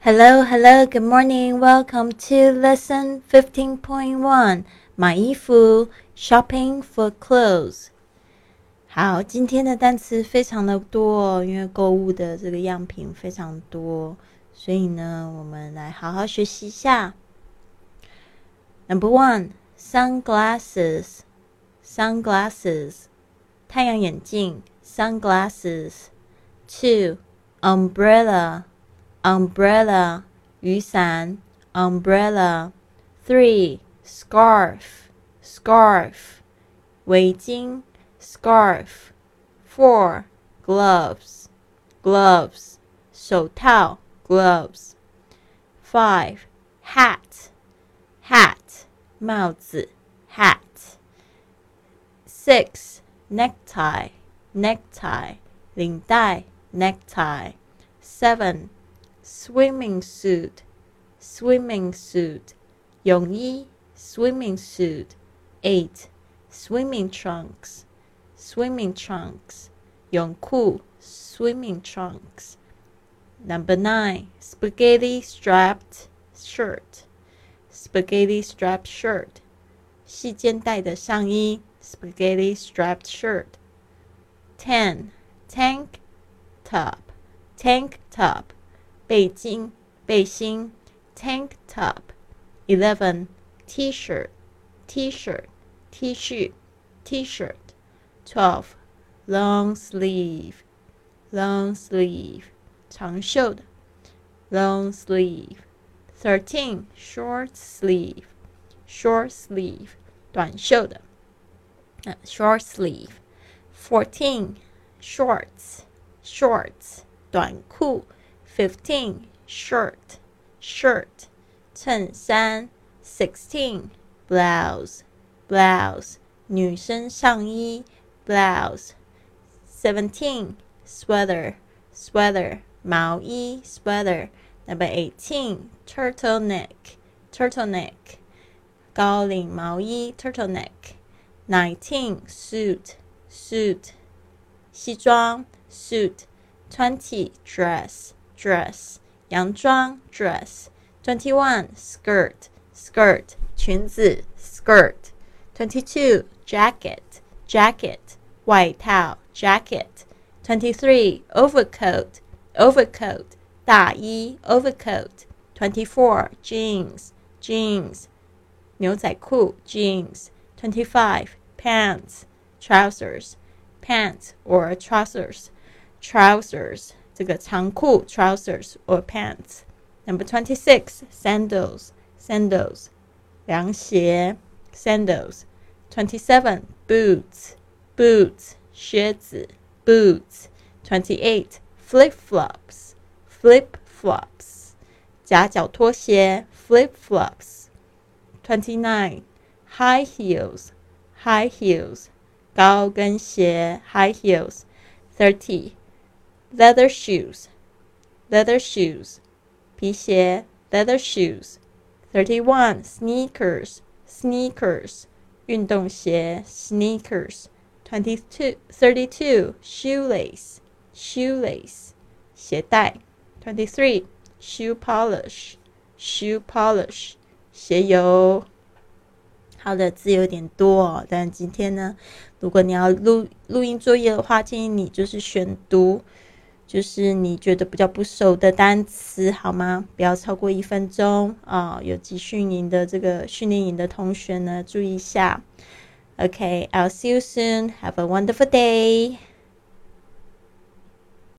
Hello, hello, good morning. Welcome to lesson 15.1. 买衣服 shopping for clothes. 好，今天的单词非常的多，因为购物的这个样品非常多，所以呢，我们来好好学习一下。Number one, sunglasses, sunglasses，太阳眼镜，sunglasses. Two, umbrella umbrella 雨伞 umbrella three scarf scarf 围巾 scarf four gloves gloves 手套 gloves five hat hat 帽子 hat six necktie necktie 领带 necktie seven swimming suit, swimming suit, 泳衣 swimming suit. Eight, swimming trunks, swimming trunks, 泳裤 swimming trunks. Number nine, spaghetti strapped shirt, spaghetti strapped shirt, 细肩带的上衣 spaghetti strapped shirt. Ten, tank top, tank top. 背巾、背心，tank top。Eleven t-shirt, t-shirt, t 恤，t-shirt。Twelve long sleeve, long sleeve，长袖的，long sleeve。Thirteen short sleeve, short sleeve，短袖的，short sleeve。Fourteen shorts, shorts，短裤。 fifteen shirt shirt 衬衫 sixteen blouse blouse 女生上衣 blouse seventeen sweater sweater 毛衣 sweater number eighteen turtleneck turtleneck 高领毛衣 turtleneck nineteen suit suit 西装 suit twenty dress dress 洋装 dress twenty one skirt skirt 裙子 skirt twenty two jacket jacket 外套 jacket twenty three overcoat overcoat 大衣 overcoat twenty four jeans jeans 牛仔裤 jeans twenty five pants trousers pants or trousers trousers 这个长裤 trousers or pants。Number twenty six sandals sandals 凉鞋 sandals。Twenty seven boots boots 靴子 boots。Twenty eight flip flops flip flops 夹脚拖鞋 flip flops。Twenty nine high heels high heels 高跟鞋 high heels。Thirty leather shoes, leather shoes, 皮鞋 leather shoes. Thirty-one sneakers, sneakers, 运动鞋 sneakers. Twenty-two, thirty-two shoelace, shoelace, 鞋带 Twenty-three shoe polish, shoe polish, 鞋油。好的，字有点多哦，但今天呢，如果你要录录音作业的话，建议你就是选读。 就是你觉得比较不熟的单词，好吗？不要超过一分钟啊！有集训营的这个训练营的同学呢，注意一下。OK，I'll see you soon. Have a wonderful day.